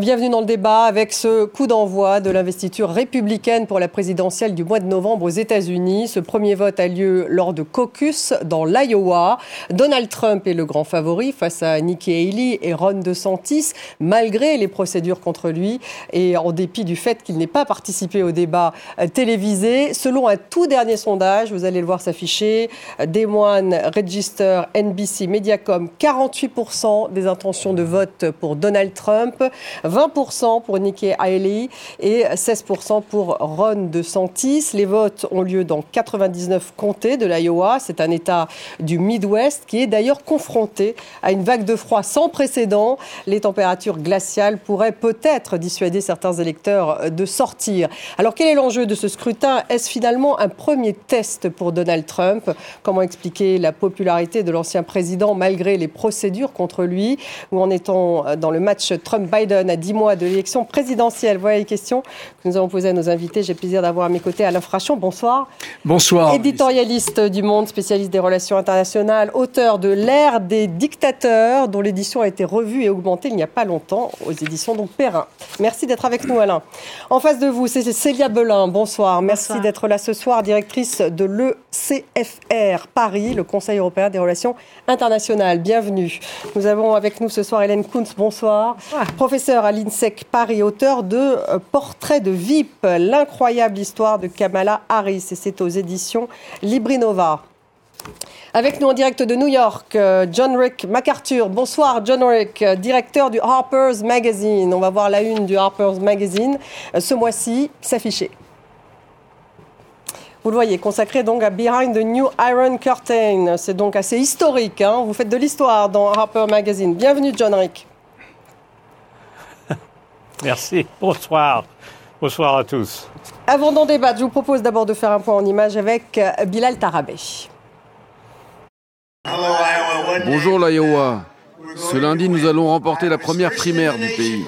Bienvenue dans le débat avec ce coup d'envoi de l'investiture républicaine pour la présidentielle du mois de novembre aux États-Unis. Ce premier vote a lieu lors de caucus dans l'Iowa. Donald Trump est le grand favori face à Nikki Haley et Ron DeSantis, malgré les procédures contre lui et en dépit du fait qu'il n'ait pas participé au débat télévisé. Selon un tout dernier sondage, vous allez le voir s'afficher, Des Moines Register, NBC, Mediacom, 48% des intentions de vote pour Donald Trump. 20% pour Nikki Haley et 16% pour Ron DeSantis. Les votes ont lieu dans 99 comtés de l'Iowa. C'est un État du Midwest qui est d'ailleurs confronté à une vague de froid sans précédent. Les températures glaciales pourraient peut-être dissuader certains électeurs de sortir. Alors quel est l'enjeu de ce scrutin? Est-ce finalement un premier test pour Donald Trump? Comment expliquer la popularité de l'ancien président malgré les procédures contre lui? Ou en étant dans le match Trump-Biden à 10 mois de l'élection présidentielle. Voilà les questions que nous avons posées à nos invités. J'ai le plaisir d'avoir à mes côtés Alain Frachon. Bonsoir. Bonsoir. Éditorialiste du Monde, spécialiste des relations internationales, auteur de L'ère des dictateurs, dont l'édition a été revue et augmentée il n'y a pas longtemps aux éditions donc Perrin. Merci d'être avec nous, Alain. En face de vous, c'est Célia Belin. Bonsoir. Merci d'être là ce soir, directrice de l'ECFR Paris, le Conseil européen des relations internationales. Bienvenue. Nous avons avec nous ce soir Hélène Kuntz. Bonsoir. Bonsoir. Professeur à l'INSEC Paris, auteur de euh, Portrait de VIP, l'incroyable histoire de Kamala Harris. Et c'est aux éditions Librinova. Avec nous en direct de New York, euh, John Rick MacArthur. Bonsoir John Rick, euh, directeur du Harper's Magazine. On va voir la une du Harper's Magazine ce mois-ci s'afficher. Vous le voyez, consacré donc à Behind the New Iron Curtain. C'est donc assez historique. Hein. Vous faites de l'histoire dans Harper's Magazine. Bienvenue John Rick. Merci. Bonsoir. Bonsoir à tous. Avant d'en débattre, je vous propose d'abord de faire un point en image avec euh, Bilal Tarabé. Bonjour l'Iowa. Ce lundi, nous allons remporter la première primaire du pays.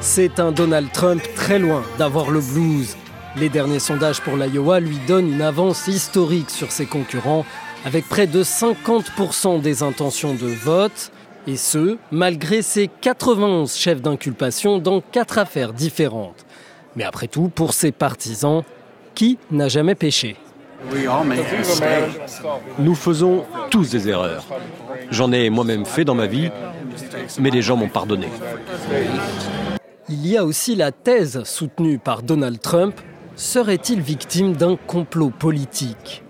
C'est un Donald Trump très loin d'avoir le blues. Les derniers sondages pour l'Iowa lui donnent une avance historique sur ses concurrents avec près de 50% des intentions de vote, et ce, malgré ses 91 chefs d'inculpation dans quatre affaires différentes. Mais après tout, pour ses partisans, qui n'a jamais péché? Nous faisons tous des erreurs. J'en ai moi-même fait dans ma vie, mais les gens m'ont pardonné. Il y a aussi la thèse soutenue par Donald Trump. Serait-il victime d'un complot politique?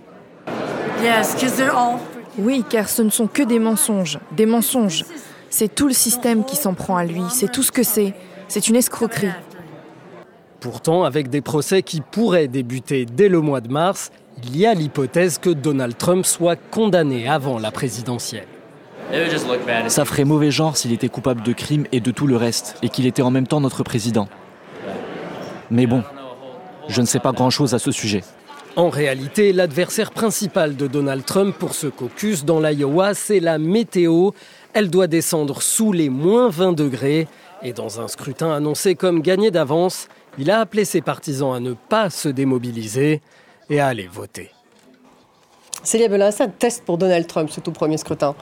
Oui, car ce ne sont que des mensonges, des mensonges. C'est tout le système qui s'en prend à lui, c'est tout ce que c'est. C'est une escroquerie. Pourtant, avec des procès qui pourraient débuter dès le mois de mars, il y a l'hypothèse que Donald Trump soit condamné avant la présidentielle. Ça ferait mauvais genre s'il était coupable de crimes et de tout le reste, et qu'il était en même temps notre président. Mais bon, je ne sais pas grand-chose à ce sujet. En réalité, l'adversaire principal de Donald Trump pour ce caucus dans l'Iowa, c'est la météo. Elle doit descendre sous les moins 20 degrés. Et dans un scrutin annoncé comme gagné d'avance, il a appelé ses partisans à ne pas se démobiliser et à aller voter. Célia Belin, c'est un test pour Donald Trump, ce tout premier scrutin.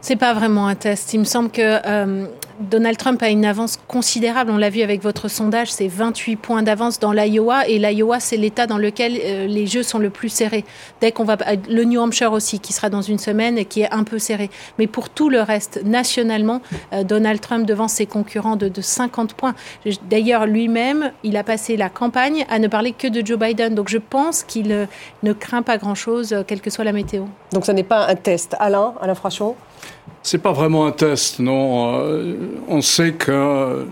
C'est pas vraiment un test. Il me semble que euh, Donald Trump a une avance considérable. On l'a vu avec votre sondage, c'est 28 points d'avance dans l'Iowa. Et l'Iowa, c'est l'État dans lequel euh, les jeux sont le plus serrés. Dès qu'on va. Le New Hampshire aussi, qui sera dans une semaine et qui est un peu serré. Mais pour tout le reste, nationalement, euh, Donald Trump devant ses concurrents de, 50 points. D'ailleurs, lui-même, il a passé la campagne à ne parler que de Joe Biden. Donc je pense qu'il euh, ne craint pas grand-chose, quelle que soit la météo. Donc ce n'est pas un test. Alain, Alain Frachon? C'est pas vraiment un test, non. Euh, on sait que euh,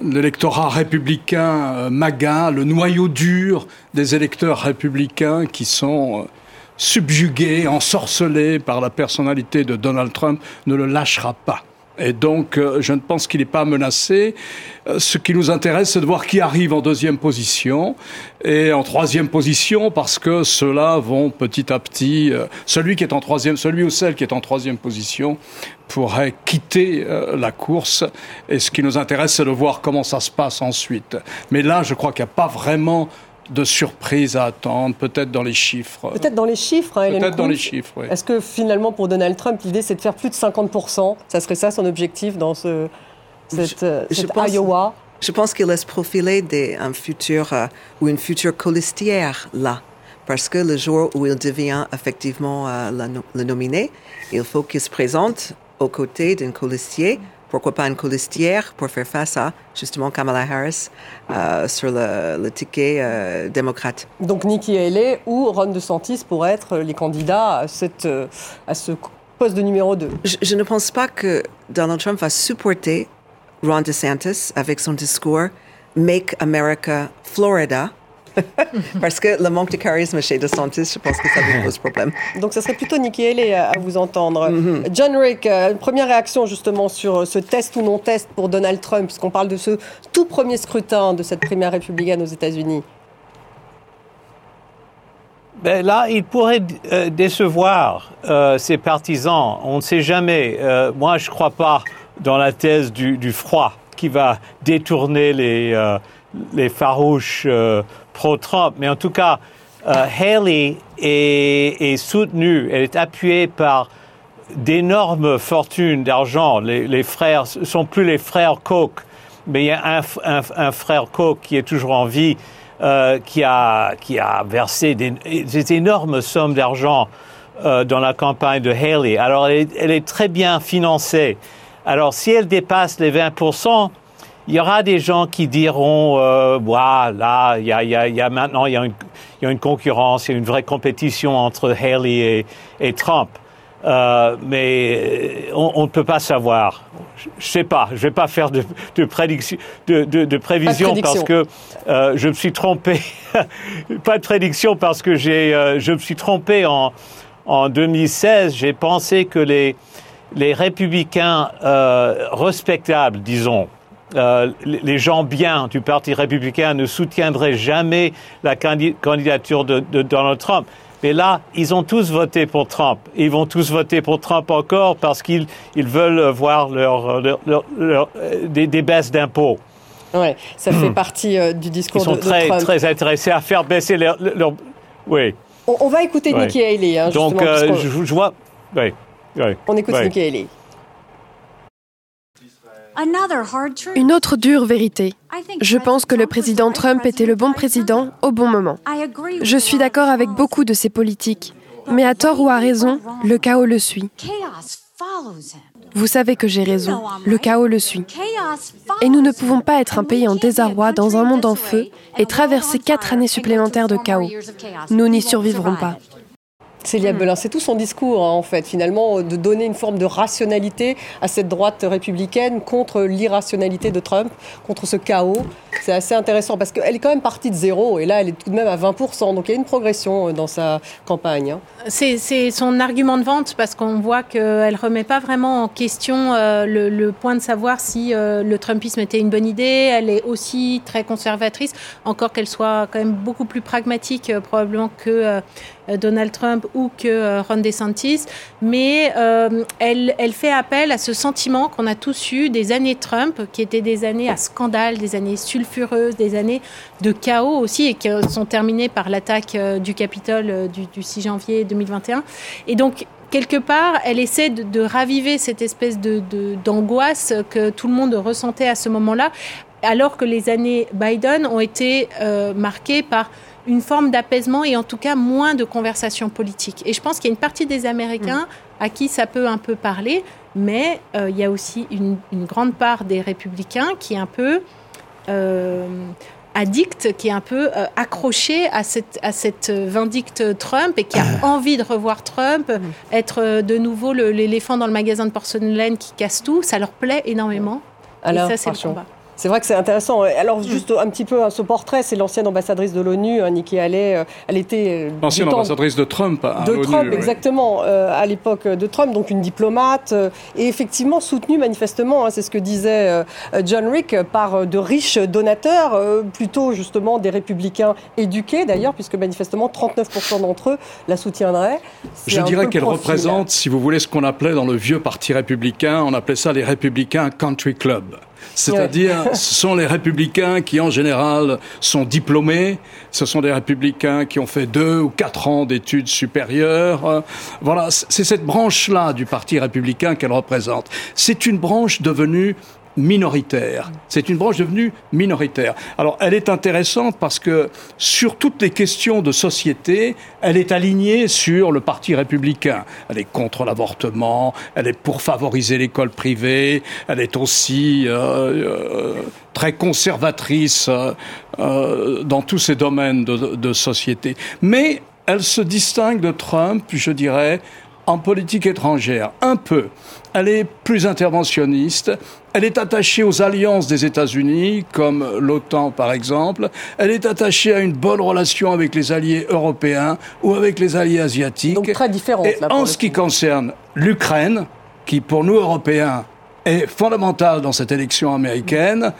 l'électorat républicain euh, MAGA, le noyau dur des électeurs républicains qui sont subjugués, ensorcelés par la personnalité de Donald Trump, ne le lâchera pas. Et donc, euh, je ne pense qu'il n'est pas menacé. Euh, ce qui nous intéresse, c'est de voir qui arrive en deuxième position et en troisième position, parce que ceux-là vont petit à petit. Euh, celui qui est en troisième, celui ou celle qui est en troisième position pourrait quitter la course. Et ce qui nous intéresse, c'est de voir comment ça se passe ensuite. Mais là, je crois qu'il n'y a pas vraiment de surprises à attendre, peut-être dans les chiffres. Peut-être dans les chiffres, hein, Peut-être dans les chiffres, oui. Est-ce que finalement, pour Donald Trump, l'idée, c'est de faire plus de 50% Ça serait ça son objectif dans ce, cette, euh, je, cette pense, Iowa? Je pense qu'il laisse profiler des, un futur euh, ou une future colistière là. Parce que le jour où il devient effectivement euh, le, le nominé, il faut qu'il se présente aux côtés d'un colistier pourquoi pas une colistière pour faire face à justement Kamala Harris euh, sur le, le ticket euh, démocrate. Donc Nikki Haley ou Ron DeSantis pourraient être les candidats à, cette, euh, à ce poste de numéro 2 je, je ne pense pas que Donald Trump va supporter Ron DeSantis avec son discours Make America Florida Parce que le manque de charisme chez DeSantis, je pense que ça lui pose problème. Donc, ce serait plutôt Nikki Haley à vous entendre. Mhm. John Rick, euh, première réaction justement sur ce test ou non-test pour Donald Trump, puisqu'on parle de ce tout premier scrutin de cette primaire républicaine aux États-Unis. Ben là, il pourrait euh, décevoir euh, ses partisans. On ne sait jamais. Euh, moi, je ne crois pas dans la thèse du, du, froid qui va détourner les, euh, les farouches euh, pro-Trump. Mais en tout cas, Haley est, soutenue, elle est appuyée par d'énormes fortunes d'argent. Les, les, frères ne sont plus les frères Koch, mais il y a un, frère Koch qui est toujours en vie. Euh, qui, a, versé des, énormes sommes d'argent euh, dans la campagne de Haley. Alors, elle est, très bien financée. Alors, si elle dépasse les 20 il y aura des gens qui diront, euh, voilà, il y a, il y a, il y a maintenant, il y a, une, il y a une concurrence, il y a une vraie compétition entre Haley et, et Trump. Euh, mais on, ne peut pas savoir. Je, ne sais pas. Je vais pas faire de, de prédiction, de, de, de prévision de parce que euh, je me suis trompé. pas de prédiction parce que j'ai, euh, je me suis trompé en, en 2016. J'ai pensé que les, les républicains respectables, disons, euh, les gens bien du Parti républicain ne soutiendraient jamais la candidature de, de Donald Trump. Mais là, ils ont tous voté pour Trump. Ils vont tous voter pour Trump encore parce qu'ils ils veulent voir leur, leur, leur, leur des, des, baisses d'impôts. Ouais, ça fait partie euh, du discours ils sont de, très, de Trump. très intéressés à faire baisser leur... leur oui. On, on, va écouter ouais. Nikki Haley. Hein, Donc, euh, je, je, vois... Oui. oui. On écoute oui. Nikki Haley. Une autre dure vérité. Je pense que le président Trump était le bon président au bon moment. Je suis d'accord avec beaucoup de ses politiques, mais à tort ou à raison, le chaos le suit. Vous savez que j'ai raison, le chaos le suit. Et nous ne pouvons pas être un pays en désarroi dans un monde en feu et traverser quatre années supplémentaires de chaos. Nous n'y survivrons pas. Célia Belin, c'est tout son discours, hein, en fait, finalement, de donner une forme de rationalité à cette droite républicaine contre l'irrationalité de Trump, contre ce chaos. C'est assez intéressant parce qu'elle est quand même partie de zéro et là, elle est tout de même à 20%. Donc il y a une progression dans sa campagne. Hein. C'est son argument de vente parce qu'on voit qu'elle ne remet pas vraiment en question euh, le, le, point de savoir si euh, le Trumpisme était une bonne idée. Elle est aussi très conservatrice, encore qu'elle soit quand même beaucoup plus pragmatique, euh, probablement que euh, Donald Trump ou que euh, Ron DeSantis, mais euh, elle, fait appel à ce sentiment qu'on a tous eu des années Trump, qui étaient des années à scandale, des années sulfureuses, des années de chaos aussi, et qui sont terminées par l'attaque euh, du Capitole du, du 6 janvier 2021. Et donc, quelque part, elle essaie de, de raviver cette espèce de, d'angoisse de, que tout le monde ressentait à ce moment-là, alors que les années Biden ont été euh, marquées par une forme d'apaisement et en tout cas moins de conversation politique. Et je pense qu'il y a une partie des Américains mmh. à qui ça peut un peu parler, mais euh, il y a aussi une, une, grande part des républicains qui est un peu euh, addict, qui est un peu euh, accroché à cette, à cette vindicte Trump et qui a envie de revoir Trump, mmh. être de nouveau l'éléphant dans le magasin de porcelaine qui casse tout, ça leur plaît énormément. Alors, et ça, c'est le combat. C'est vrai que c'est intéressant. Alors, juste un petit peu, ce portrait, c'est l'ancienne ambassadrice de l'ONU, hein, Nikki Haley. Elle était. L'ancienne ambassadrice de Trump à De Trump, oui. exactement, euh, à l'époque de Trump, donc une diplomate, euh, et effectivement soutenue manifestement, hein, c'est ce que disait euh, John Rick, par de riches donateurs, euh, plutôt justement des républicains éduqués d'ailleurs, puisque manifestement 39% d'entre eux la soutiendraient. Je dirais qu'elle représente, si vous voulez, ce qu'on appelait dans le vieux parti républicain, on appelait ça les républicains country club. C'est-à-dire, ce sont les républicains qui, en général, sont diplômés. Ce sont des républicains qui ont fait deux ou quatre ans d'études supérieures. Voilà, c'est cette branche-là du Parti républicain qu'elle représente. C'est une branche devenue minoritaire. C'est une branche devenue minoritaire. Alors, elle est intéressante parce que sur toutes les questions de société, elle est alignée sur le Parti républicain. Elle est contre l'avortement, elle est pour favoriser l'école privée, elle est aussi euh, euh, très conservatrice euh, dans tous ces domaines de, de société. Mais elle se distingue de Trump, je dirais, en politique étrangère, un peu. Elle est plus interventionniste, elle est attachée aux alliances des États-Unis, comme l'OTAN par exemple. Elle est attachée à une bonne relation avec les alliés européens ou avec les alliés asiatiques. Donc très différente. Et en ce qui concerne l'Ukraine, qui pour nous Européens est fondamentale dans cette élection américaine,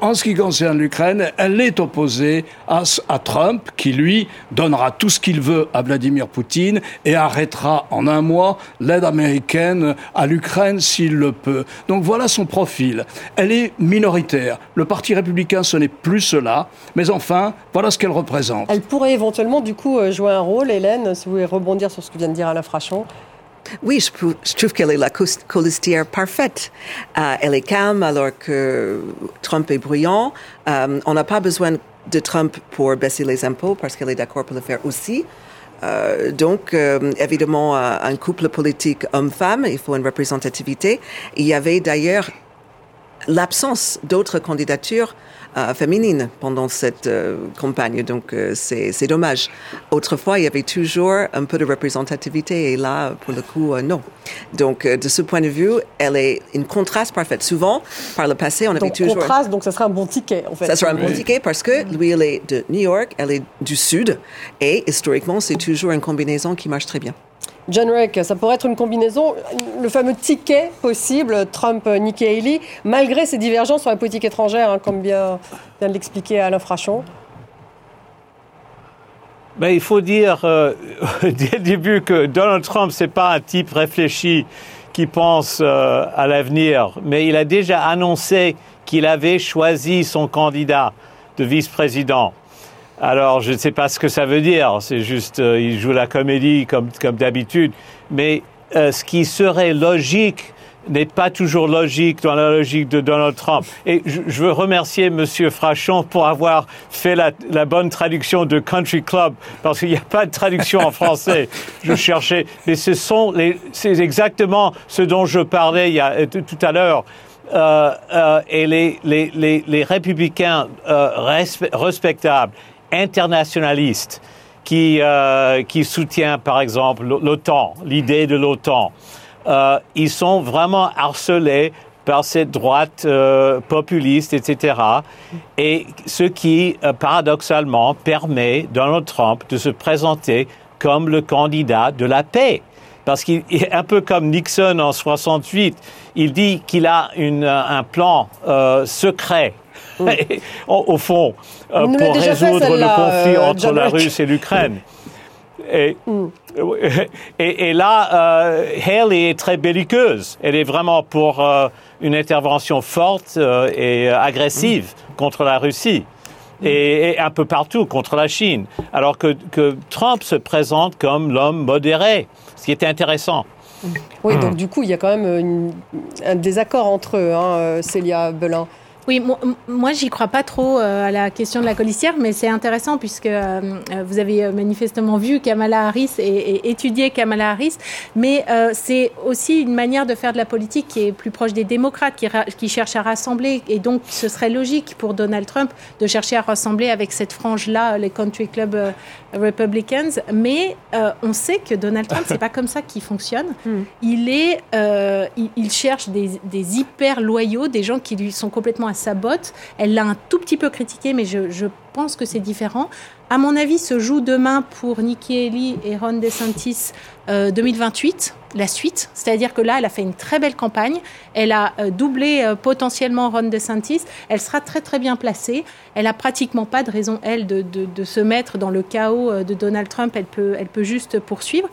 en ce qui concerne l'Ukraine, elle est opposée à, Trump, qui lui donnera tout ce qu'il veut à Vladimir Poutine et arrêtera en un mois l'aide américaine à l'Ukraine s'il le peut. Donc voilà son profil. Elle est minoritaire. Le Parti républicain, ce n'est plus cela, mais enfin, voilà ce qu'elle représente. Elle pourrait éventuellement, du coup, euh, jouer un rôle, Hélène, si vous voulez rebondir sur ce que vient de dire Alain Frachon. Oui, je, trouve qu'elle est la colistière parfaite. Euh, elle est calme alors que Trump est bruyant. Euh, on n'a pas besoin de Trump pour baisser les impôts parce qu'elle est d'accord pour le faire aussi. Euh, donc, évidemment, un couple politique homme-femme, il faut une représentativité. Il y avait d'ailleurs l'absence d'autres candidatures féminine pendant cette euh, campagne. Donc euh, c'est dommage. Autrefois, il y avait toujours un peu de représentativité et là, pour le coup, non. Donc de ce point de vue, elle est une contraste parfaite. Souvent, par le passé, on avait donc, toujours... Contraste, donc ça sera un bon ticket, en fait. Ça sera un bon ticket parce que lui, elle est de New York, elle est du Sud et historiquement, c'est toujours une combinaison qui marche très bien. John Reck, ça pourrait être une combinaison, le fameux ticket possible, Trump-Nikki Haley, malgré ces divergences sur la politique étrangère, hein, comme bien vient de l'expliquer Alain Frachon. Ben, il faut dire euh, dès le début que Donald Trump, c'est pas un type réfléchi qui pense euh, à l'avenir, mais il a déjà annoncé qu'il avait choisi son candidat de vice-président. Alors, je ne sais pas ce que ça veut dire. C'est juste, euh, il joue la comédie comme, comme d'habitude. Mais euh, ce qui serait logique n'est pas toujours logique dans la logique de Donald Trump. Et je, veux remercier Monsieur Frachon pour avoir fait la, la bonne traduction de Country Club, parce qu'il n'y a pas de traduction en français. Je cherchais, mais ce sont les, c'est exactement ce dont je parlais il y a, tout à l'heure. Euh, euh, et les, les, les, les républicains euh, respectables internationaliste qui, euh, qui soutient par exemple l'OTAN, l'idée de l'OTAN. Euh, ils sont vraiment harcelés par cette droite euh, populiste, etc. Et ce qui, euh, paradoxalement, permet Donald Trump de se présenter comme le candidat de la paix. Parce qu'il est un peu comme Nixon en 68, il dit qu'il a une, un plan euh, secret au, fond, euh, pour résoudre le conflit euh, entre la Russie et l'Ukraine. Et, mm. et, là, euh, Haley est très belliqueuse. Elle est vraiment pour euh, une intervention forte et agressive mm. contre la Russie. Mm. Et, un peu partout contre la Chine. Alors que, que Trump se présente comme l'homme modéré, ce qui était intéressant. Oui, donc du coup, il y a quand même un désaccord entre eux, hein, Célia Belin. Oui, moi, j'y crois pas trop euh, à la question de la colistière, mais c'est intéressant puisque euh, euh, vous avez manifestement vu Kamala Harris et, étudié Kamala Harris, mais c'est aussi une manière de faire de la politique qui est plus proche des démocrates, qui, qui cherche à rassembler, et donc ce serait logique pour Donald Trump de chercher à rassembler avec cette frange-là les country club Republicans, mais on sait que Donald Trump, c'est pas comme ça qu'il fonctionne. Hmm. Il est, il, cherche des, des hyper loyaux, des gens qui lui sont complètement sa botte. Elle l'a un tout petit peu critiqué, mais je, pense que c'est différent. À mon avis, se joue demain pour Nikki Haley et Ron DeSantis 2028, euh, la suite. C'est-à-dire que là, elle a fait une très belle campagne. Elle a euh, doublé euh, potentiellement Ron DeSantis. Elle sera très très bien placée. Elle a pratiquement pas de raison, elle, de, se mettre dans le chaos de Donald Trump. Elle peut, elle peut juste poursuivre.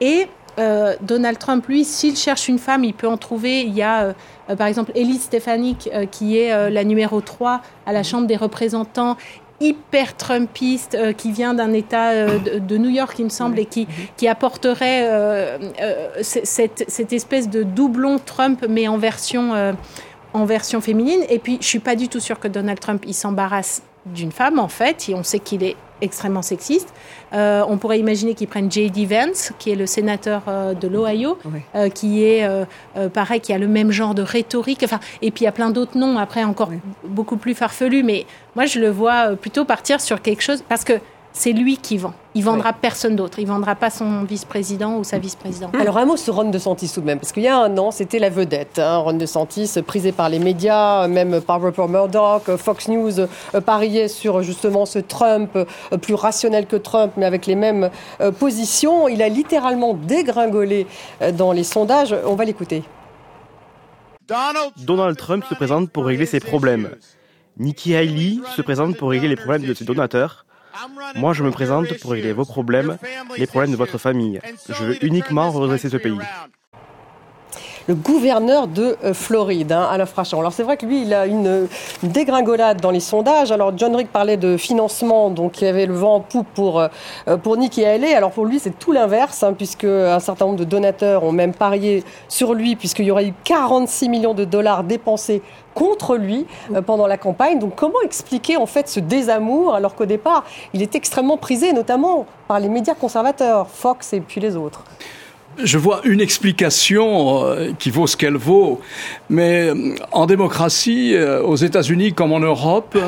Et euh, Donald Trump, lui, s'il cherche une femme, il peut en trouver. Il y a, par exemple, Elise Stefanik, qui est la numéro 3 à la Chambre des représentants hyper trumpiste qui vient d'un État de, New York, il me semble, et qui, qui apporterait cette, cette, espèce de doublon Trump, mais en version, en version féminine. Et puis, je suis pas du tout sûre que Donald Trump, il s'embarrasse d'une femme, en fait, et on sait qu'il est extrêmement sexiste. Euh, on pourrait imaginer qu'ils prennent J.D. Vance, qui est le sénateur euh, de l'Ohio, euh, qui est pareil, qui a le même genre de rhétorique. Enfin, et puis il y a plein d'autres noms après encore beaucoup plus farfelus. Mais moi, je le vois plutôt partir sur quelque chose parce que c'est lui qui vend. Il vendra personne d'autre. Il vendra pas son vice-président ou sa vice-présidente. Alors un mot sur Ron DeSantis tout de même, parce qu'il y a un an, c'était la vedette. Hein, Ron DeSantis, prisé par les médias, même par Rupert Murdoch, Fox News euh, pariait sur justement ce Trump euh, plus rationnel que Trump, mais avec les mêmes euh, positions. Il a littéralement dégringolé dans les sondages. On va l'écouter. Donald Trump se présente pour régler ses problèmes. Nikki Haley se présente pour régler les problèmes de ses donateurs. Moi, je me présente pour régler vos problèmes, les problèmes de votre famille. Je veux uniquement redresser ce pays le gouverneur de euh, Floride, hein, Alain Frachon. Alors c'est vrai que lui, il a une, dégringolade dans les sondages. Alors John Rick parlait de financement, donc il y avait le vent en poupe pour, euh, pour Nikki Haley. Alors pour lui, c'est tout l'inverse, hein, puisque un certain nombre de donateurs ont même parié sur lui, puisqu'il y aurait eu 46 millions de dollars dépensés contre lui euh, pendant la campagne. Donc comment expliquer en fait ce désamour alors qu'au départ, il est extrêmement prisé, notamment par les médias conservateurs, Fox et puis les autres? Je vois une explication euh, qui vaut ce qu'elle vaut, mais euh, en démocratie, aux États-Unis comme en Europe,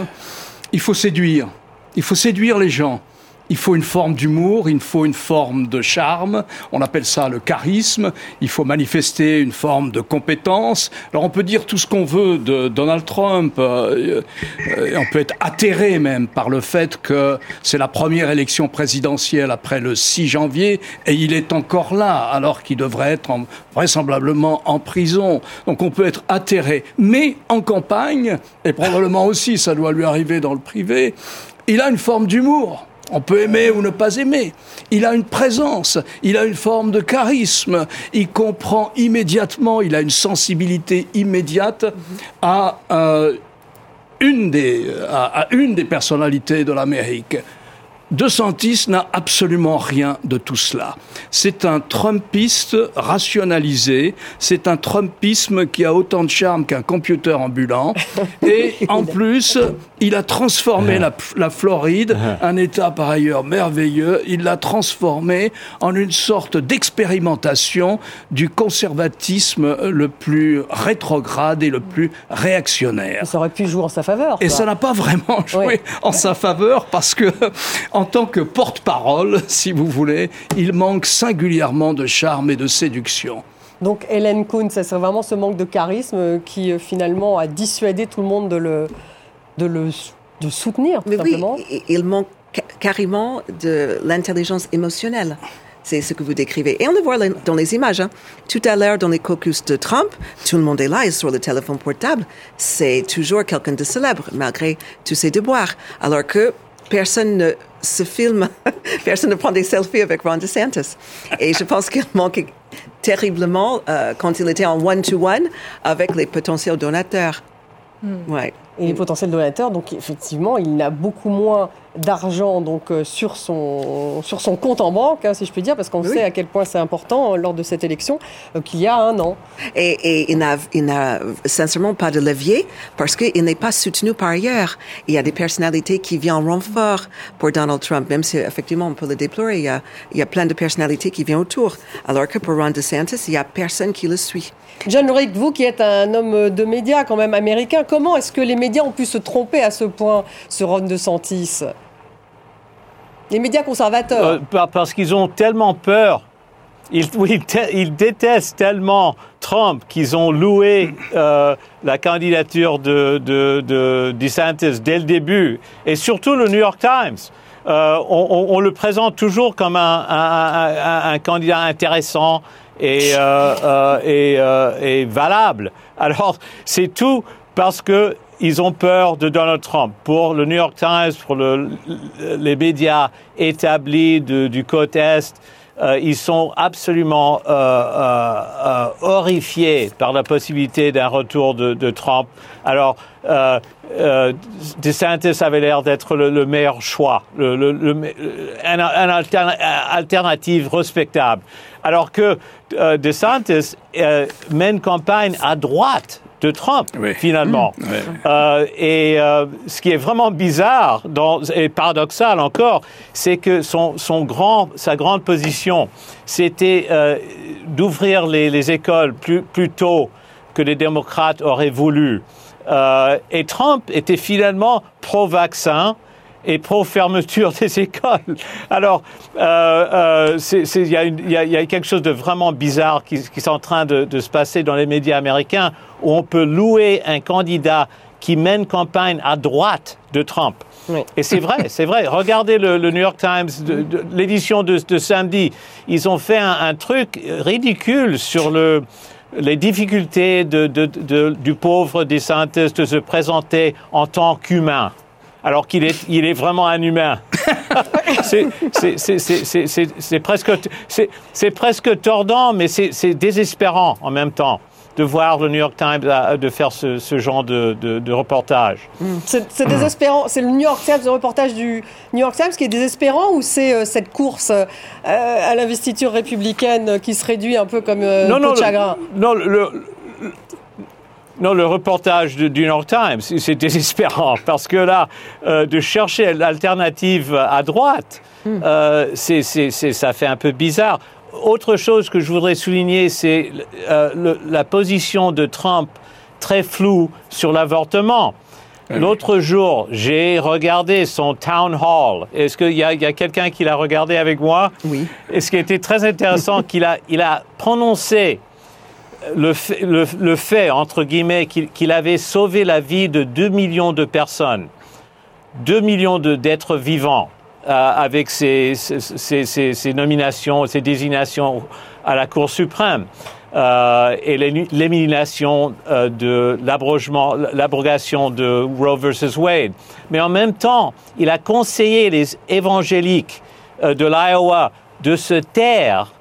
il faut séduire. Il faut séduire les gens il faut une forme d'humour, il faut une forme de charme, on appelle ça le charisme, il faut manifester une forme de compétence. Alors on peut dire tout ce qu'on veut de Donald Trump, euh, euh, on peut être atterré même par le fait que c'est la première élection présidentielle après le 6 janvier et il est encore là alors qu'il devrait être vraisemblablement en prison. Donc on peut être atterré. Mais en campagne, et probablement aussi ça doit lui arriver dans le privé, il a une forme d'humour. On peut aimer ou ne pas aimer. Il a une présence, il a une forme de charisme, il comprend immédiatement, il a une sensibilité immédiate à, euh, une, des, à une des personnalités de l'Amérique. De Santis n'a absolument rien de tout cela. C'est un Trumpiste rationalisé, c'est un Trumpisme qui a autant de charme qu'un computer ambulant. Et en plus, il a transformé la, Floride, un État par ailleurs merveilleux, il l'a transformé en une sorte d'expérimentation du conservatisme le plus rétrograde et le plus réactionnaire. Ça aurait pu jouer en sa faveur. Et ça n'a pas vraiment joué en sa faveur parce que en tant que porte-parole, si vous voulez, il manque singulièrement de charme et de séduction. Donc Hélène Kuhn, c'est vraiment ce manque de charisme qui euh, finalement a dissuadé tout le monde de le, de le de soutenir, tout Mais simplement. Oui, il manque carrément de l'intelligence émotionnelle. C'est ce que vous décrivez. Et on le voit dans les images. Hein. Tout à l'heure, dans les caucus de Trump, tout le monde est là et sur le téléphone portable. C'est toujours quelqu'un de célèbre, malgré tous ses devoirs. Alors que personne ne se filme, personne ne prend des selfies avec Ron DeSantis. Et je pense qu'il manque terriblement euh, quand il était en one-to-one avec les potentiels donateurs. Hmm. Ouais. Et les potentiels donateurs, donc effectivement, il n'a beaucoup moins d'argent donc euh, sur son sur son compte en banque, hein, si je puis dire, parce qu'on sait à quel point c'est important euh, lors de cette élection euh, qu'il y a un an. Et, et il n'a il n'a sincèrement pas de levier parce qu'il n'est pas soutenu par ailleurs. Il y a des personnalités qui viennent en renfort pour Donald Trump, même si effectivement on peut le déplorer. Il y a il y a plein de personnalités qui viennent autour, alors que pour Ron DeSantis, il y a personne qui le suit. John Rick, vous qui êtes un homme de médias quand même américain, comment est-ce que les médias ont pu se tromper à ce point sur Ron DeSantis? Les médias conservateurs. Euh, parce qu'ils ont tellement peur. Ils, détestent tellement Trump qu'ils ont loué euh, la candidature de, de, de DeSantis dès le début. Et surtout le New York Times. Euh, on, le présente toujours comme un, candidat intéressant et, et valable. Alors, c'est tout parce que ils ont peur de Donald Trump. Pour le New York Times, pour le, les médias établis de, du côté Est, euh, ils sont absolument euh, euh, horrifiés par la possibilité d'un retour de, Trump. Alors, DeSantis avait l'air d'être le, meilleur choix, le, le, un, alternative respectable. Alors que DeSantis mène campagne à droite de Trump, finalement. Mmh. Euh, et euh, ce qui est vraiment bizarre dans, et paradoxal encore, c'est que son, son, grand, sa grande position, c'était euh, d'ouvrir les, les, écoles plus, plus tôt que les démocrates auraient voulu. et Trump était finalement pro-vaccin, et pro-fermeture des écoles. Alors, il y, y, a quelque chose de vraiment bizarre qui, qui est en train de, de, se passer dans les médias américains, où on peut louer un candidat qui mène campagne à droite de Trump. Et c'est vrai, c'est vrai. Regardez le, New York Times, l'édition de, de, samedi. Ils ont fait un, un truc ridicule sur le, les difficultés de, de, du pauvre DeSantis de se présenter en tant qu'humain alors qu'il est, il est vraiment un humain. c'est presque, c'est presque tordant, mais c'est désespérant en même temps de voir le New York Times de faire ce, genre de, reportage. Hmm. C'est désespérant. C'est le New York Times, le reportage du New York Times qui est désespérant ou c'est euh, cette course euh, à l'investiture républicaine qui se réduit un peu comme euh, non, non, de chagrin? Non, le, non, le reportage du New York Times, c'est désespérant parce que là, euh, de chercher l'alternative à droite, hmm. euh, ça fait un peu bizarre. Autre chose que je voudrais souligner, c'est euh, la position de Trump très floue sur l'avortement. L'autre jour, j'ai regardé son town hall. Est-ce qu'il y a, a quelqu'un qui l'a regardé avec moi? Oui. Et ce qui était très intéressant, qu'il a, il a prononcé le fait, le, fait entre guillemets, qu'il avait sauvé la vie de 2 millions de personnes, 2 millions d'êtres vivants, euh, avec ses, ses, nominations, ses désignations à la Cour suprême. Euh, et l'élimination euh, de l'abrogation de Roe versus Wade. Mais en même temps, il a conseillé les évangéliques de l'Iowa de se taire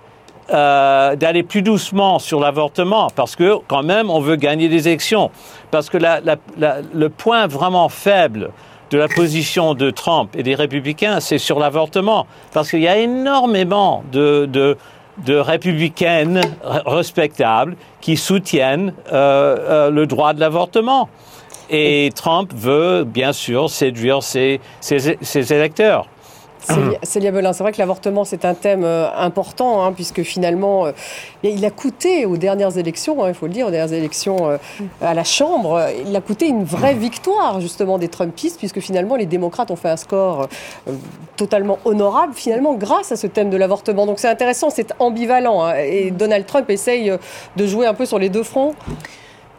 euh, d'aller plus doucement sur l'avortement, parce que quand même, on veut gagner des élections. Parce que le point vraiment faible de la position de Trump et des républicains, c'est sur l'avortement. Parce qu'il y a énormément de, républicaines respectables qui soutiennent euh, euh, le droit de l'avortement. Et Trump veut, bien sûr, séduire ses électeurs. Célia Belin, c'est vrai que l'avortement, c'est un thème euh, important, hein, puisque finalement, euh, il a coûté aux dernières élections, hein, il faut le dire, aux dernières élections euh, à la Chambre, il a coûté une vraie victoire, justement, des Trumpistes, puisque finalement, les démocrates ont fait un score totalement honorable, finalement, grâce à ce thème de l'avortement. Donc c'est intéressant, c'est ambivalent, hein, et Donald Trump essaye de jouer un peu sur les deux fronts.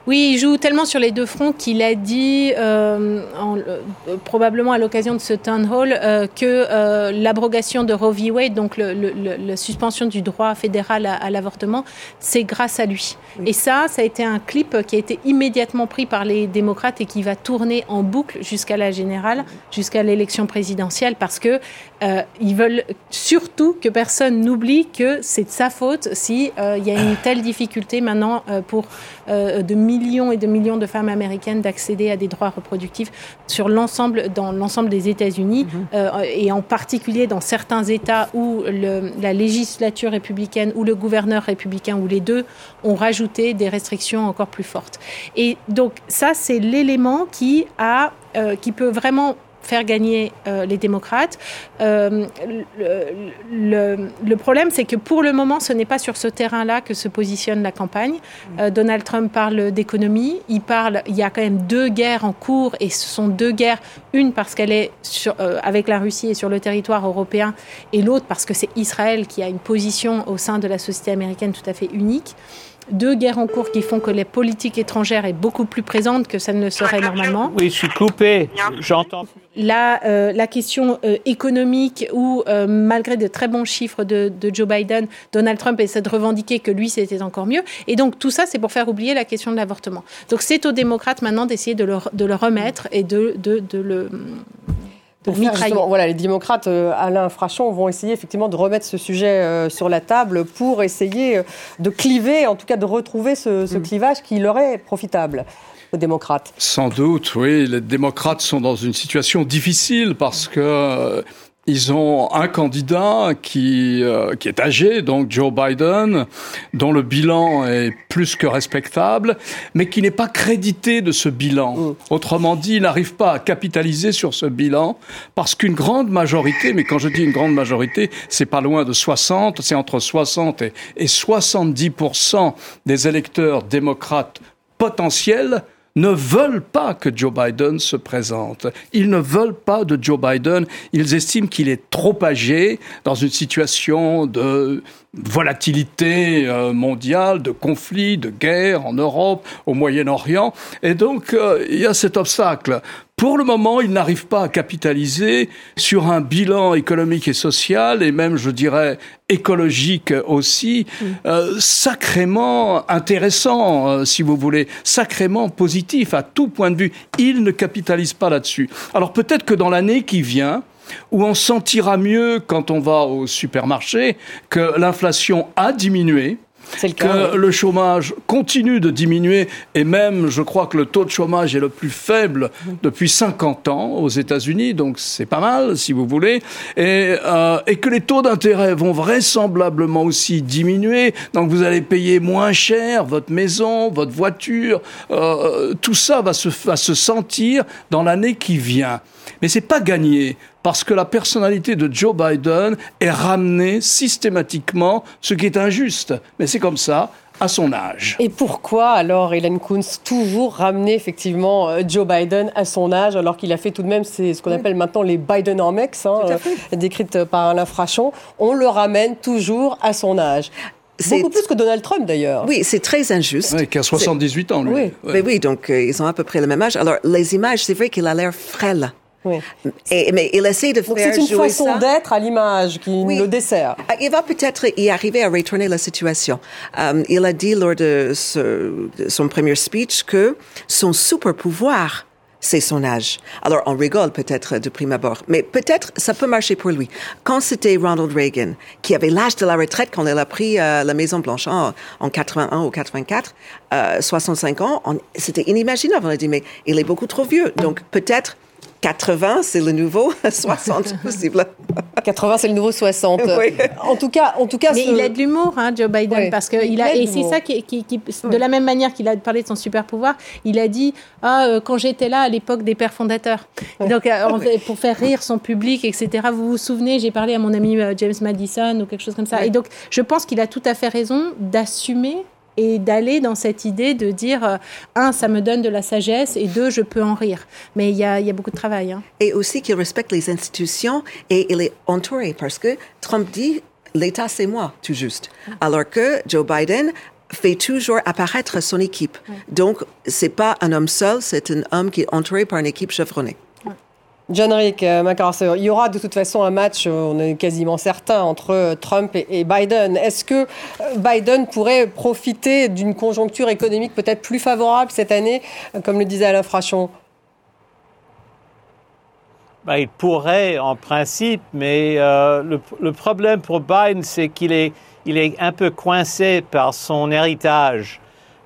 Oui, il joue tellement sur les deux fronts qu'il a dit, euh, euh, probablement à l'occasion de ce town hall, euh, que l'abrogation de Roe v. Wade, donc la suspension du droit fédéral à, l'avortement, c'est grâce à lui. Et ça, ça a été un clip qui a été immédiatement pris par les démocrates et qui va tourner en boucle jusqu'à la générale, jusqu'à l'élection présidentielle, parce que ils veulent surtout que personne n'oublie que c'est de sa faute si il y a une telle difficulté maintenant pour de millions et de millions de femmes américaines d'accéder à des droits reproductifs sur l'ensemble, dans l'ensemble des États-Unis, mhm. euh, et en particulier dans certains États où le, la législature républicaine ou le gouverneur républicain ou les deux ont rajouté des restrictions encore plus fortes. Et donc ça, c'est l'élément qui a euh, qui peut vraiment faire gagner euh, les démocrates. Euh, le, problème, c'est que pour le moment, ce n'est pas sur ce terrain-là que se positionne la campagne. Euh, Donald Trump parle d'économie. Il parle, il y a quand même deux guerres en cours et ce sont deux guerres. Une parce qu'elle est sur, avec la Russie et sur le territoire européen, et l'autre parce que c'est Israël qui a une position au sein de la société américaine tout à fait unique deux guerres en cours qui font que la politique étrangère est beaucoup plus présente que ça ne le serait normalement. Oui, je suis coupé, j'entends. La, euh, la question euh, économique où, euh, malgré de très bons chiffres de, Joe Biden, Donald Trump essaie de revendiquer que lui, c'était encore mieux. Et donc, tout ça, c'est pour faire oublier la question de l'avortement. Donc, c'est aux démocrates maintenant d'essayer de le, de le remettre et de, de, de le voilà, les démocrates, Alain Frachon, vont essayer effectivement de remettre ce sujet sur la table pour essayer de cliver, en tout cas de retrouver ce, mm. clivage qui leur est profitable aux démocrates. Sans doute, oui. Les démocrates sont dans une situation difficile parce que ils ont un candidat qui, euh, qui est âgé, donc Joe Biden, dont le bilan est plus que respectable, mais qui n'est pas crédité de ce bilan. Mm. Autrement dit, il n'arrive pas à capitaliser sur ce bilan parce qu'une grande majorité, mais quand je dis une grande majorité, c'est pas loin de 60, c'est entre 60 et, et 70% des électeurs démocrates potentiels ne veulent pas que Joe Biden se présente. Ils ne veulent pas de Joe Biden. Ils estiment qu'il est trop âgé dans une situation de volatilité euh, mondiale, de conflits, de guerres en Europe, au Moyen-Orient. Et donc, euh, il y a cet obstacle. Pour le moment, il n'arrive pas à capitaliser sur un bilan économique et social, et même, je dirais, écologique aussi, mm. euh, sacrément intéressant, euh, si vous voulez, sacrément positif à tout point de vue. Il ne capitalise pas là-dessus. Alors peut-être que dans l'année qui vient, où on sentira mieux quand on va au supermarché que l'inflation a diminué, que le chômage continue de diminuer et même, je crois que le taux de chômage est le plus faible depuis 50 ans aux États-Unis, donc c'est pas mal, si vous voulez, et, euh, et que les taux d'intérêt vont vraisemblablement aussi diminuer, donc vous allez payer moins cher votre maison, votre voiture, euh, tout ça va se, va se sentir dans l'année qui vient. Mais c'est pas gagné parce que la personnalité de Joe Biden est ramenée systématiquement, ce qui est injuste. Mais c'est comme ça à son âge. Et pourquoi alors Hélène Kunz toujours ramener effectivement euh, Joe Biden à son âge alors qu'il a fait tout de même ce qu'on appelle maintenant les Bidenomics, hein, euh, décrites par Alain Frachon. On le ramène toujours à son âge. Beaucoup plus que Donald Trump d'ailleurs. Oui, c'est très injuste. Oui, qui a 78 ans lui. Oui, Mais oui donc euh, ils ont à peu près le même âge. Alors les images, c'est vrai qu'il a l'air frêle. Et, mais il essaie de Donc c'est une façon d'être à l'image qui le dessert. Ah, il va peut-être y arriver à retourner la situation. Um, il a dit lors de, son premier speech que son super pouvoir c'est son âge. Alors, on rigole peut-être de prime abord, mais peut-être ça peut marcher pour lui. Quand c'était Ronald Reagan, qui avait l'âge de la retraite quand il a pris euh, la Maison Blanche en, en 81 ou 84, euh, 65 ans, c'était inimaginable. On a dit, mais il est beaucoup trop vieux. Donc, peut-être 80, c'est le nouveau 60 possible. 80, c'est le nouveau 60. En tout cas, en tout cas, mais il a de l'humour, hein, Joe Biden, parce que il, a, et c'est ça qui, qui, de la même manière qu'il a parlé de son super pouvoir, il a dit ah euh, quand j'étais là à l'époque des pères fondateurs. Donc euh, pour faire rire son public, etc. Vous vous souvenez, j'ai parlé à mon ami euh, James Madison ou quelque chose comme ça. Et donc je pense qu'il a tout à fait raison d'assumer et d'aller dans cette idée de dire, euh, un, ça me donne de la sagesse, et deux, je peux en rire. Mais il y a, y a, beaucoup de travail. Hein. Et aussi qu'il respecte les institutions et il est entouré, parce que Trump dit, l'État, c'est moi, tout juste. Alors que Joe Biden fait toujours apparaître son équipe. Donc, c'est pas un homme seul, c'est un homme qui est entouré par une équipe chevronnée. John Rick, euh, il y aura de toute façon un match, euh, on est quasiment certain, entre euh, Trump et Biden. Est-ce que Biden pourrait profiter d'une conjoncture économique peut-être plus favorable cette année, comme le disait Alain Frachon? Ben, il pourrait en principe, mais le, problème pour Biden, c'est qu'il est, il est un peu coincé par son héritage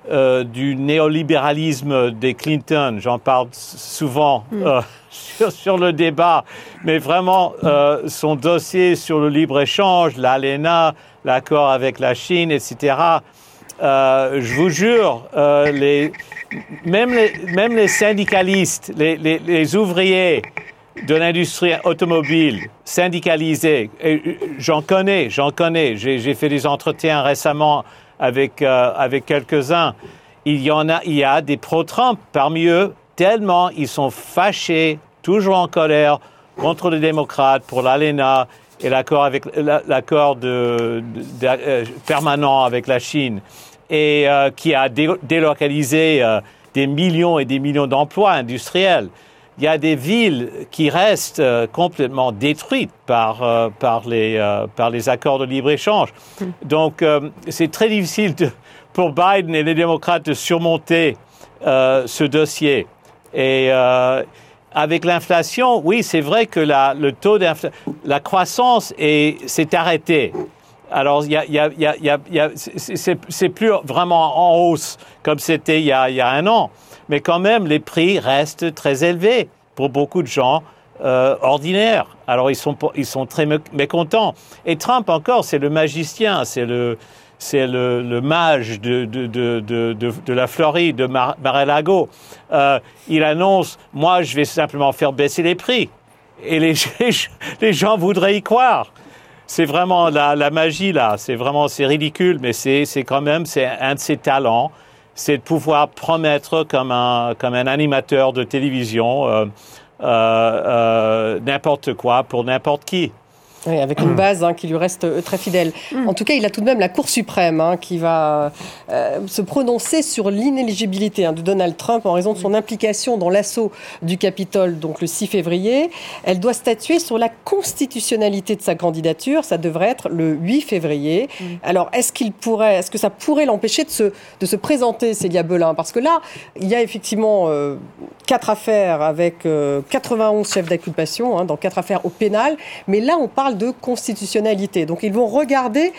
du néolibéralisme des Clinton. J'en parle souvent. Hmm sur, le débat, mais vraiment euh, son dossier sur le libre-échange, l'ALENA, l'accord avec la Chine, etc. Euh, je vous jure, euh, les, même, les, même les syndicalistes, les, les, les ouvriers de l'industrie automobile syndicalisés, j'en connais, j'en connais, j'ai fait des entretiens récemment avec, avec quelques-uns, il y en a, il y a des pro-Trump parmi eux, tellement ils sont fâchés, toujours en colère contre les démocrates pour l'ALENA et l'accord avec l'accord de, euh, permanent avec la Chine et euh, qui a délocalisé euh, des millions et des millions d'emplois industriels. Il y a des villes qui restent complètement détruites par, par, les, par les accords de libre-échange. Donc, c'est très difficile de, pour Biden et les démocrates de surmonter ce dossier. Et avec l'inflation, oui, c'est vrai que la, le taux d'inflation, la croissance s'est arrêtée. Alors, il y a, y a, y a, y a c'est plus vraiment en hausse comme c'était il, y a, il y a un an, mais quand même, les prix restent très élevés pour beaucoup de gens euh, ordinaires. Alors, ils sont, ils sont très mécontents. Et Trump, encore, c'est le magicien, c'est le, c'est le, mage de, de, de, de, la Floride, de Mar Mar-a-Lago. Euh, il annonce, moi, je vais simplement faire baisser les prix. Et les, les gens voudraient y croire c'est vraiment la, la, magie là. C'est vraiment c'est ridicule, mais c'est quand même c'est un de ses talents, c'est de pouvoir promettre comme un comme un animateur de télévision euh, euh, euh, n'importe quoi pour n'importe qui. Oui, avec une base hein, qui lui reste euh, très fidèle. Mm. En tout cas, il a tout de même la Cour suprême hein, qui va euh, se prononcer sur l'inéligibilité hein, de Donald Trump en raison de son implication dans l'assaut du Capitole, donc le 6 février. Elle doit statuer sur la constitutionnalité de sa candidature. Ça devrait être le 8 février. Mm. Alors, est-ce qu'il pourrait, est-ce que ça pourrait l'empêcher de se, de se présenter, Célia Belin? Parce que là, il y a effectivement euh, quatre affaires avec 91 chefs d'accusation dans quatre affaires au pénal, mais là, on parle de constitutionnalité. Donc ils vont regarder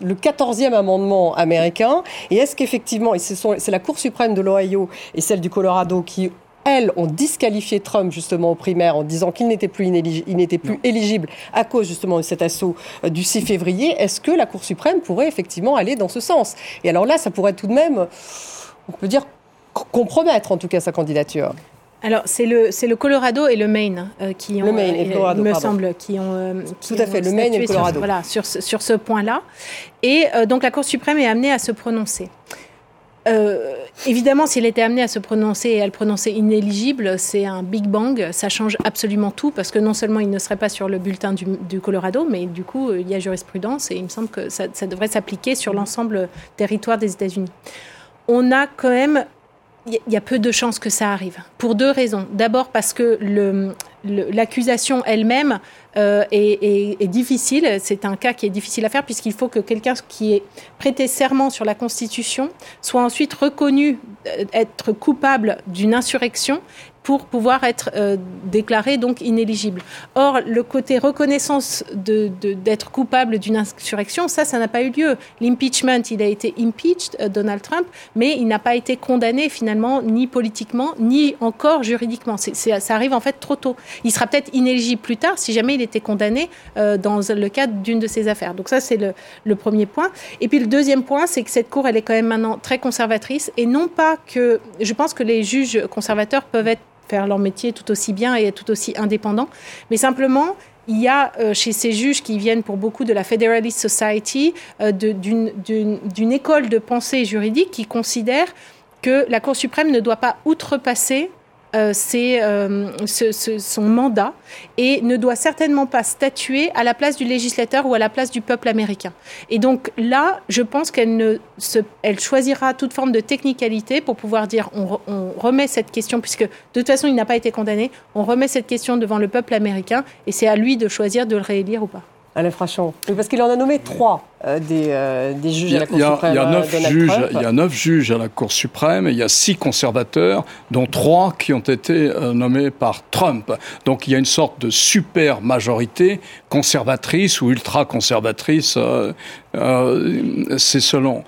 le 14e amendement américain et est-ce qu'effectivement, et c'est la Cour suprême de l'Ohio et celle du Colorado qui elles ont disqualifié Trump justement aux primaires en disant qu'il n'était plus, il n'était plus éligible à cause justement de cet assaut euh, du 6 février. Est-ce que la Cour suprême pourrait effectivement aller dans ce sens? Et alors là, ça pourrait tout de même, on peut dire, compromettre en tout cas sa candidature. Alors, c'est le, le Colorado et le Maine euh, qui ont, le Maine et Colorado, il me semble, qui ont. Euh, Tout à fait, le Maine et le Colorado. Sur, voilà, sur, sur ce point-là. Et euh, donc, la Cour suprême est amenée à se prononcer. évidemment, s'il était amené à se prononcer et à le prononcer inéligible, c'est un big bang. Ça change absolument tout parce que non seulement il ne serait pas sur le bulletin du, du Colorado, mais du coup, il y a jurisprudence et il me semble que ça, ça devrait s'appliquer sur l'ensemble territoire des États-Unis. On a quand même il y a peu de chances que ça arrive, pour deux raisons. D'abord parce que l'accusation elle-même euh, est, est, difficile, c'est un cas qui est difficile à faire puisqu'il faut que quelqu'un qui ait prêté serment sur la Constitution soit ensuite reconnu euh, être coupable d'une insurrection pour pouvoir être euh, déclaré donc inéligible. Or, le côté reconnaissance d'être de, d'être coupable d'une insurrection, ça, ça n'a pas eu lieu. L'impeachment, il a été impeached, euh, Donald Trump, mais il n'a pas été condamné finalement ni politiquement, ni encore juridiquement. ça arrive en fait trop tôt. Il sera peut-être inéligible plus tard si jamais il était condamné euh, dans le cadre d'une de ses affaires. Donc ça, c'est le, le premier point. Et puis le deuxième point, c'est que cette Cour, elle est quand même maintenant très conservatrice, et non pas que... Je pense que les juges conservateurs peuvent être faire leur métier tout aussi bien et tout aussi indépendant. Mais simplement, il y a euh, chez ces juges qui viennent pour beaucoup de la Federalist Society, euh, d'une école de pensée juridique qui considère que la Cour suprême ne doit pas outrepasser euh, euh, son mandat et ne doit certainement pas statuer à la place du législateur ou à la place du peuple américain. Et donc là, je pense qu'elle choisira toute forme de technicalité pour pouvoir dire on, on remet cette question, puisque de toute façon il n'a pas été condamné, on remet cette question devant le peuple américain et c'est à lui de choisir de le réélire ou pas. Alain Frachon. parce qu'il en a nommé trois euh, des, euh, des, juges à la Cour suprême. Il y a neuf juges, il y a neuf juges à la Cour suprême et il y a six conservateurs, dont trois qui ont été euh, nommés par Trump. Donc il y a une sorte de super majorité conservatrice ou ultra conservatrice, c'est selon.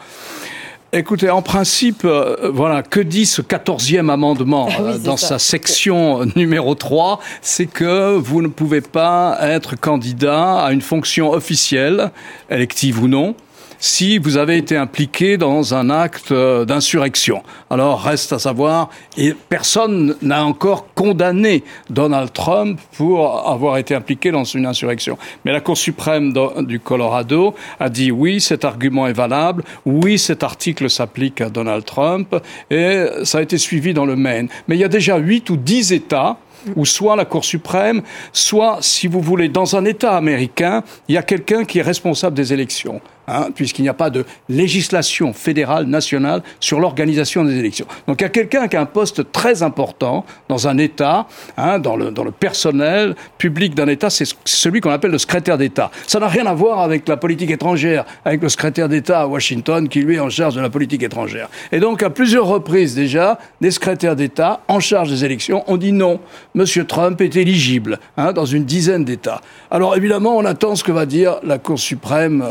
Écoutez, en principe, euh, voilà, que dit ce quatorzième amendement euh, dans sa section numéro 3 C'est que vous ne pouvez pas être candidat à une fonction officielle, élective ou non, si vous avez été impliqué dans un acte euh, d'insurrection. Alors reste à savoir, et personne n'a encore condamné Donald Trump pour avoir été impliqué dans une insurrection. Mais la Cour suprême du Colorado a dit oui, cet argument est valable, oui, cet article s'applique à Donald Trump, et ça a été suivi dans le Maine. Mais il y a déjà huit ou dix États où soit la Cour suprême, soit, si vous voulez, dans un État américain, il y a quelqu'un qui est responsable des élections. Hein, puisqu'il n'y a pas de législation fédérale nationale sur l'organisation des élections. Donc il y a quelqu'un qui a un poste très important dans un État, hein, dans, le, dans le personnel public d'un État, c'est celui qu'on appelle le secrétaire d'État. Ça n'a rien à voir avec la politique étrangère, avec le secrétaire d'État à Washington qui lui est en charge de la politique étrangère. Et donc à plusieurs reprises déjà, des secrétaires d'État en charge des élections ont dit non. M. Trump est éligible hein, dans une dizaine d'États. Alors évidemment, on attend ce que va dire la Cour suprême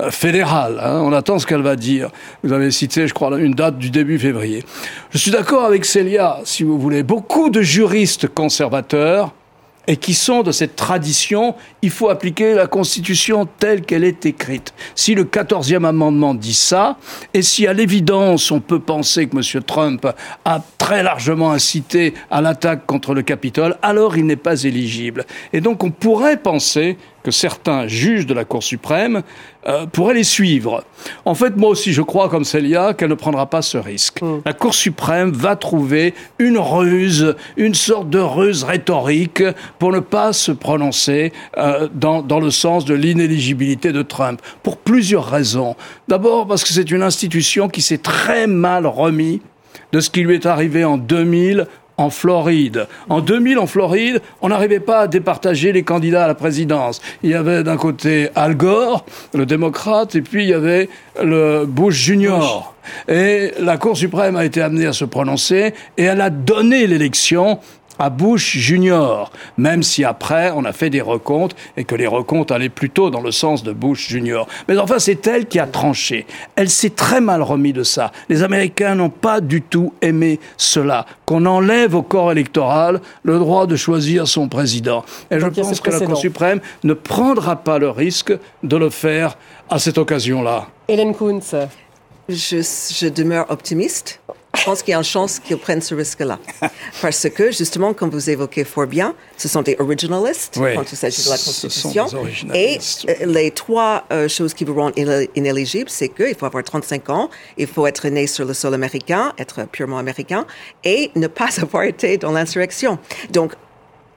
euh, fédérale. Hein, on attend ce qu'elle va dire. Vous avez cité, je crois, une date du début février. Je suis d'accord avec Célia, si vous voulez. Beaucoup de juristes conservateurs et qui sont de cette tradition, il faut appliquer la Constitution telle qu'elle est écrite. Si le 14e amendement dit ça, et si à l'évidence on peut penser que M. Trump a très largement incité à l'attaque contre le Capitole, alors il n'est pas éligible. Et donc on pourrait penser que certains juges de la Cour suprême euh, pourraient les suivre. En fait, moi aussi, je crois, comme Célia, qu'elle ne prendra pas ce risque. Mm. La Cour suprême va trouver une ruse, une sorte de ruse rhétorique pour ne pas se prononcer euh, dans, dans le sens de l'inéligibilité de Trump, pour plusieurs raisons. D'abord parce que c'est une institution qui s'est très mal remis de ce qui lui est arrivé en 2000 en Floride. En 2000, en Floride, on n'arrivait pas à départager les candidats à la présidence. Il y avait d'un côté Al Gore, le démocrate, et puis il y avait le Bush Junior. Et la Cour suprême a été amenée à se prononcer et elle a donné l'élection à Bush Junior, même si après on a fait des recomptes et que les recomptes allaient plutôt dans le sens de Bush Junior. Mais enfin, c'est elle qui a tranché. Elle s'est très mal remis de ça. Les Américains n'ont pas du tout aimé cela, qu'on enlève au corps électoral le droit de choisir son président. Et je pense que la Cour suprême ne prendra pas le risque de le faire à cette occasion-là. Hélène Kuntz. Je, je demeure optimiste je pense qu'il y a une chance qu'ils prennent ce risque-là. Parce que, justement, comme vous évoquez fort bien, ce sont des originalistes quand il s'agit de la Constitution. Et euh, les trois euh, choses qui vous rendent inéligible, c'est qu'il faut avoir 35 ans, il faut être né sur le sol américain, être purement américain, et ne pas avoir été dans l'insurrection. Donc,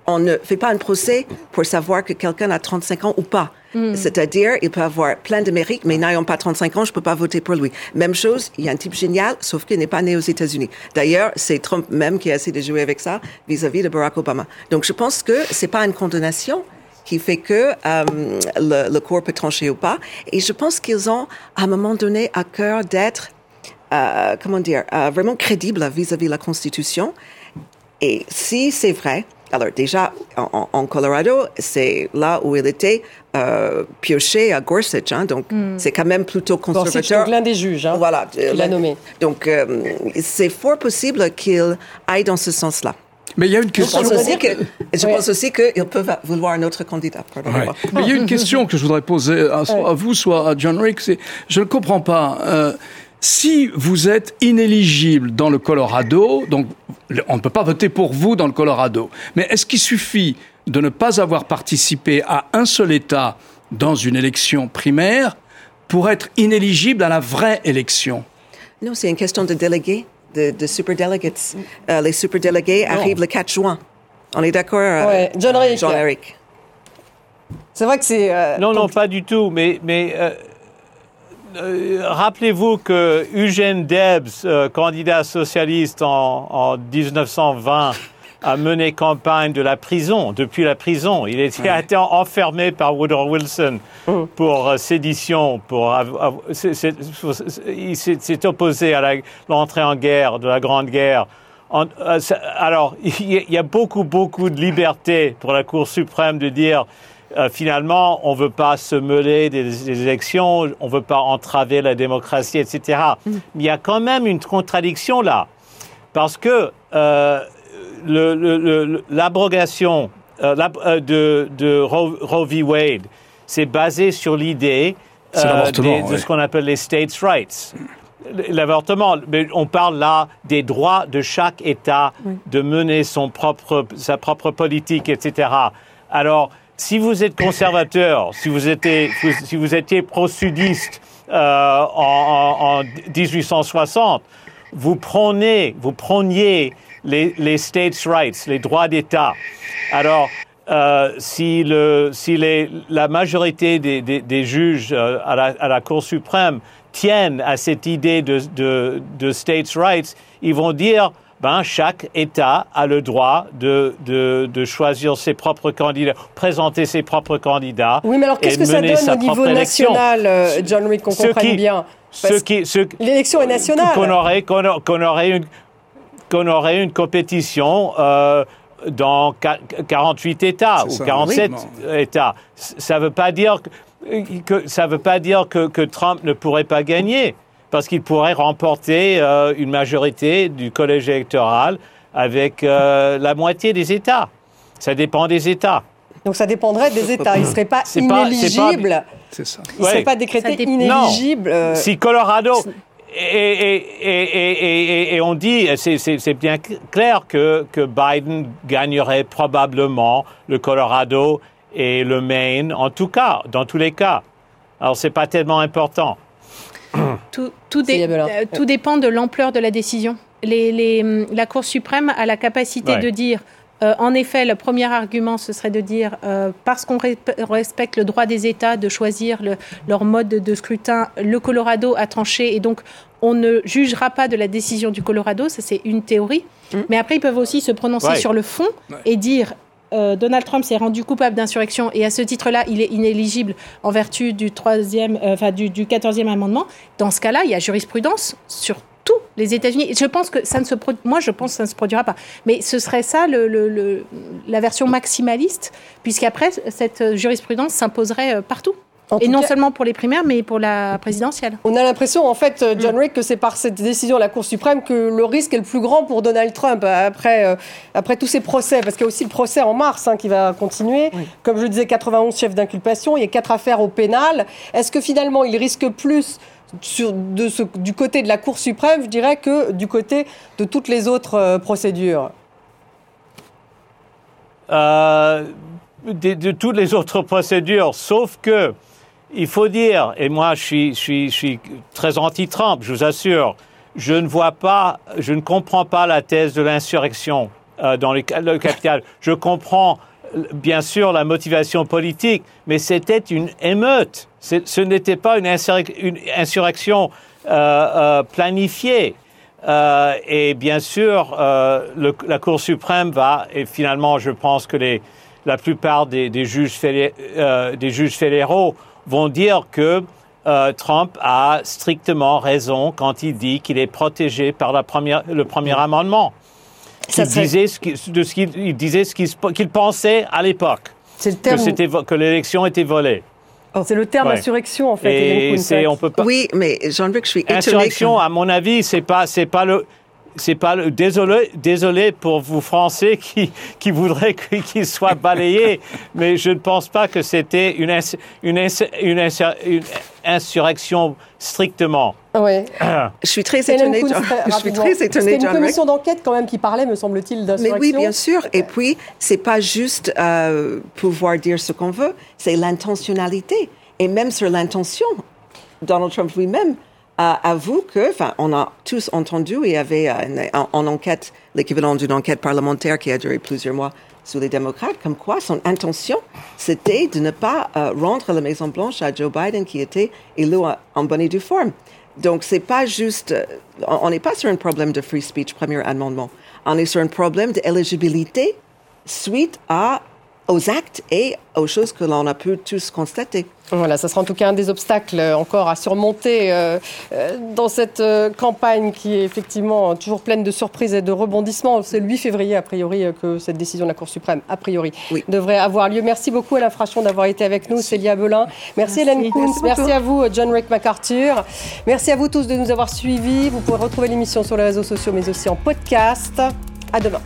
on ne fait pas un procès pour savoir que quelqu'un a 35 ans ou pas. Hmm. C'est-à-dire, il peut avoir plein de mérites, mais n'ayant pas 35 ans, je ne peux pas voter pour lui. Même chose, il y a un type génial, sauf qu'il n'est pas né aux États-Unis. D'ailleurs, c'est Trump même qui a essayé de jouer avec ça vis-à-vis de Barack Obama. Donc, je pense que c'est pas une condamnation qui fait que euh, le, corps peut trancher ou pas. Et je pense qu'ils ont, à un moment donné, à cœur d'être, euh, comment dire, euh, vraiment crédibles vis-à-vis de la Constitution. Et si c'est vrai, alors déjà, en, Colorado, c'est là où il était euh, pioché à Gorsuch, hein, donc hmm. c'est quand même plutôt conservateur. C'est l'un des juges, hein, voilà, l'a euh, nommé. Donc euh, c'est fort possible qu'il aille dans ce sens-là. Mais il y a une question. Je pense aussi, que, je pense aussi qu'ils peuvent vouloir un autre candidat. Mais il y a une question que je voudrais poser à, à vous, soit à John Rick. Je ne comprends pas. Si vous êtes inéligible dans le Colorado, donc on ne peut pas voter pour vous dans le Colorado, mais est-ce qu'il suffit de ne pas avoir participé à un seul État dans une élection primaire pour être inéligible à la vraie élection? Non, c'est une question de délégués, de, de superdelegates. Euh, les superdélégués arrivent le 4 juin. On est d'accord euh, John Eric. C'est vrai que c'est... Euh, non, non, pas du tout, mais... mais euh, rappelez-vous que Eugène Debs, euh, candidat socialiste en, 1920, a mené campagne de la prison, depuis la prison. Il a été enfermé par Woodrow Wilson pour euh, sédition, pour, il s'est opposé à l'entrée en guerre, de la Grande Guerre. alors, il y a beaucoup, beaucoup de liberté pour la Cour suprême de dire euh, finalement, on ne veut pas se mêler des, élections, on ne veut pas entraver la démocratie, etc. Mm. Mais il y a quand même une contradiction là, parce que euh, l'abrogation euh, de, de Roe, v. Wade, c'est basé sur l'idée de ce qu'on appelle les states' rights. L'avortement, mais on parle là des droits de chaque État de mener son propre, sa propre politique, etc. Alors, si vous êtes conservateur, si vous étiez, si vous étiez pro-sudiste euh, en, en, 1860, vous prenez, vous preniez les, les states' rights, les droits d'État. Alors, euh, si, le, si les, la majorité des, des, des juges euh, à, la, à, la, Cour suprême tiennent à cette idée de, de, de states' rights, ils vont dire ben, chaque État a le droit de, de, de, choisir ses propres candidats, présenter ses propres candidats. Oui, mais alors qu'est-ce que ça donne au niveau national, euh, John Reed, qu'on comprenne bien L'élection est nationale. Qu'on aurait, qu'on aurait, une, qu'on aurait une compétition. Euh, dans 48 États ou 47 États. Ça ne veut pas dire que, ça veut pas dire que, que, Trump ne pourrait pas gagner, parce qu'il pourrait remporter euh, une majorité du collège électoral avec euh, la moitié des États. Ça dépend des États. Donc ça dépendrait des États. Il ne serait pas inéligible. C'est ça. Il ne serait pas décrété inéligible. Euh, si Colorado et, on dit, c'est bien clair que, que, Biden gagnerait probablement le Colorado et le Maine, en tout cas, dans tous les cas. Alors, c'est pas tellement important. Tout, tout, euh, tout dépend de l'ampleur de la décision. Les, les, la Cour suprême a la capacité de dire euh, en effet, le premier argument, ce serait de dire, euh, parce qu'on respecte le droit des États de choisir leur mode de, scrutin, le Colorado a tranché et donc on ne jugera pas de la décision du Colorado, ça c'est une théorie. Mmh. Mais après, ils peuvent aussi se prononcer sur le fond et dire euh, Donald Trump s'est rendu coupable d'insurrection et à ce titre-là, il est inéligible en vertu du troisième, enfin du, du 14e amendement. Dans ce cas-là, il y a jurisprudence sur tous les États-Unis. Je pense que ça ne se moi je pense que ça ne se produira pas. Mais ce serait ça la version maximaliste, puisqu'après cette jurisprudence s'imposerait euh, et non seulement pour les primaires, mais pour la présidentielle. On a l'impression, en fait, euh, John mm. Rick, que c'est par cette décision de la Cour suprême que le risque est le plus grand pour Donald Trump après, euh, après tous ces procès. Parce qu'il y a aussi le procès en mars hein, qui va continuer. Comme je le disais, 91 chefs d'inculpation, il y a quatre affaires au pénal. Est-ce que finalement, il risque plus sur, de ce, du côté de la Cour suprême, je dirais, que du côté de toutes les autres euh, procédures? Euh, de, toutes les autres procédures, sauf que, il faut dire, et moi je suis, je suis, je suis très anti-Trump, je vous assure, je ne vois pas, je ne comprends pas la thèse de l'insurrection euh, dans le, le capital. Je comprends bien sûr la motivation politique, mais c'était une émeute. Ce n'était pas une, insurrection euh, euh, planifiée. Euh, et bien sûr, la Cour suprême va, et finalement, je pense que les, la plupart des, juges, des juges fédéraux vont dire que Trump a strictement raison quand il dit qu'il est protégé par la première, le premier amendement disait ce de ce qu'il disait ce qu'il pensait à l'époque. Que, que l'élection était volée. Oh. C'est le terme insurrection en fait. Et on peut pas... Oui, mais Jean-Luc, je suis étonné. Insurrection, à mon avis, c'est pas, c'est pas le, c'est pas le, désolé, désolé pour vous Français qui, qui voudraient qu'il soit balayé, mais je ne pense pas que c'était une, une, une, une, insurrection strictement. Oui. je suis très étonnée. Je suis très étonnée. C'était une commission d'enquête quand même qui parlait, me semble-t-il, d'insurrection. Mais oui, bien sûr. Et puis, c'est pas juste euh, pouvoir dire ce qu'on veut, c'est l'intentionnalité. Et même sur l'intention, Donald Trump lui-même avoue que, enfin, on a tous entendu, il y avait en, enquête, l'équivalent d'une enquête parlementaire qui a duré plusieurs mois sous les démocrates, comme quoi son intention, c'était de ne pas euh, rendre la Maison Blanche à Joe Biden qui était élu en bonne et due forme. Donc, c'est pas juste, euh, on n'est pas sur un problème de free speech, premier amendement. On est sur un problème d'éligibilité suite à aux actes et aux choses que l'on a pu tous constater. Voilà, ça sera en tout cas un des obstacles encore à surmonter euh, euh, dans cette euh, campagne qui est effectivement toujours pleine de surprises et de rebondissements. C'est le 8 février, a priori, que cette décision de la Cour suprême, a priori, devrait avoir lieu. Merci beaucoup, Alain Frachon, d'avoir été avec nous. Célia Belin. Merci, Hélène Kuntz. Merci, à vous, John Rick MacArthur. Merci à vous tous de nous avoir suivis. Vous pouvez retrouver l'émission sur les réseaux sociaux, mais aussi en podcast. À demain.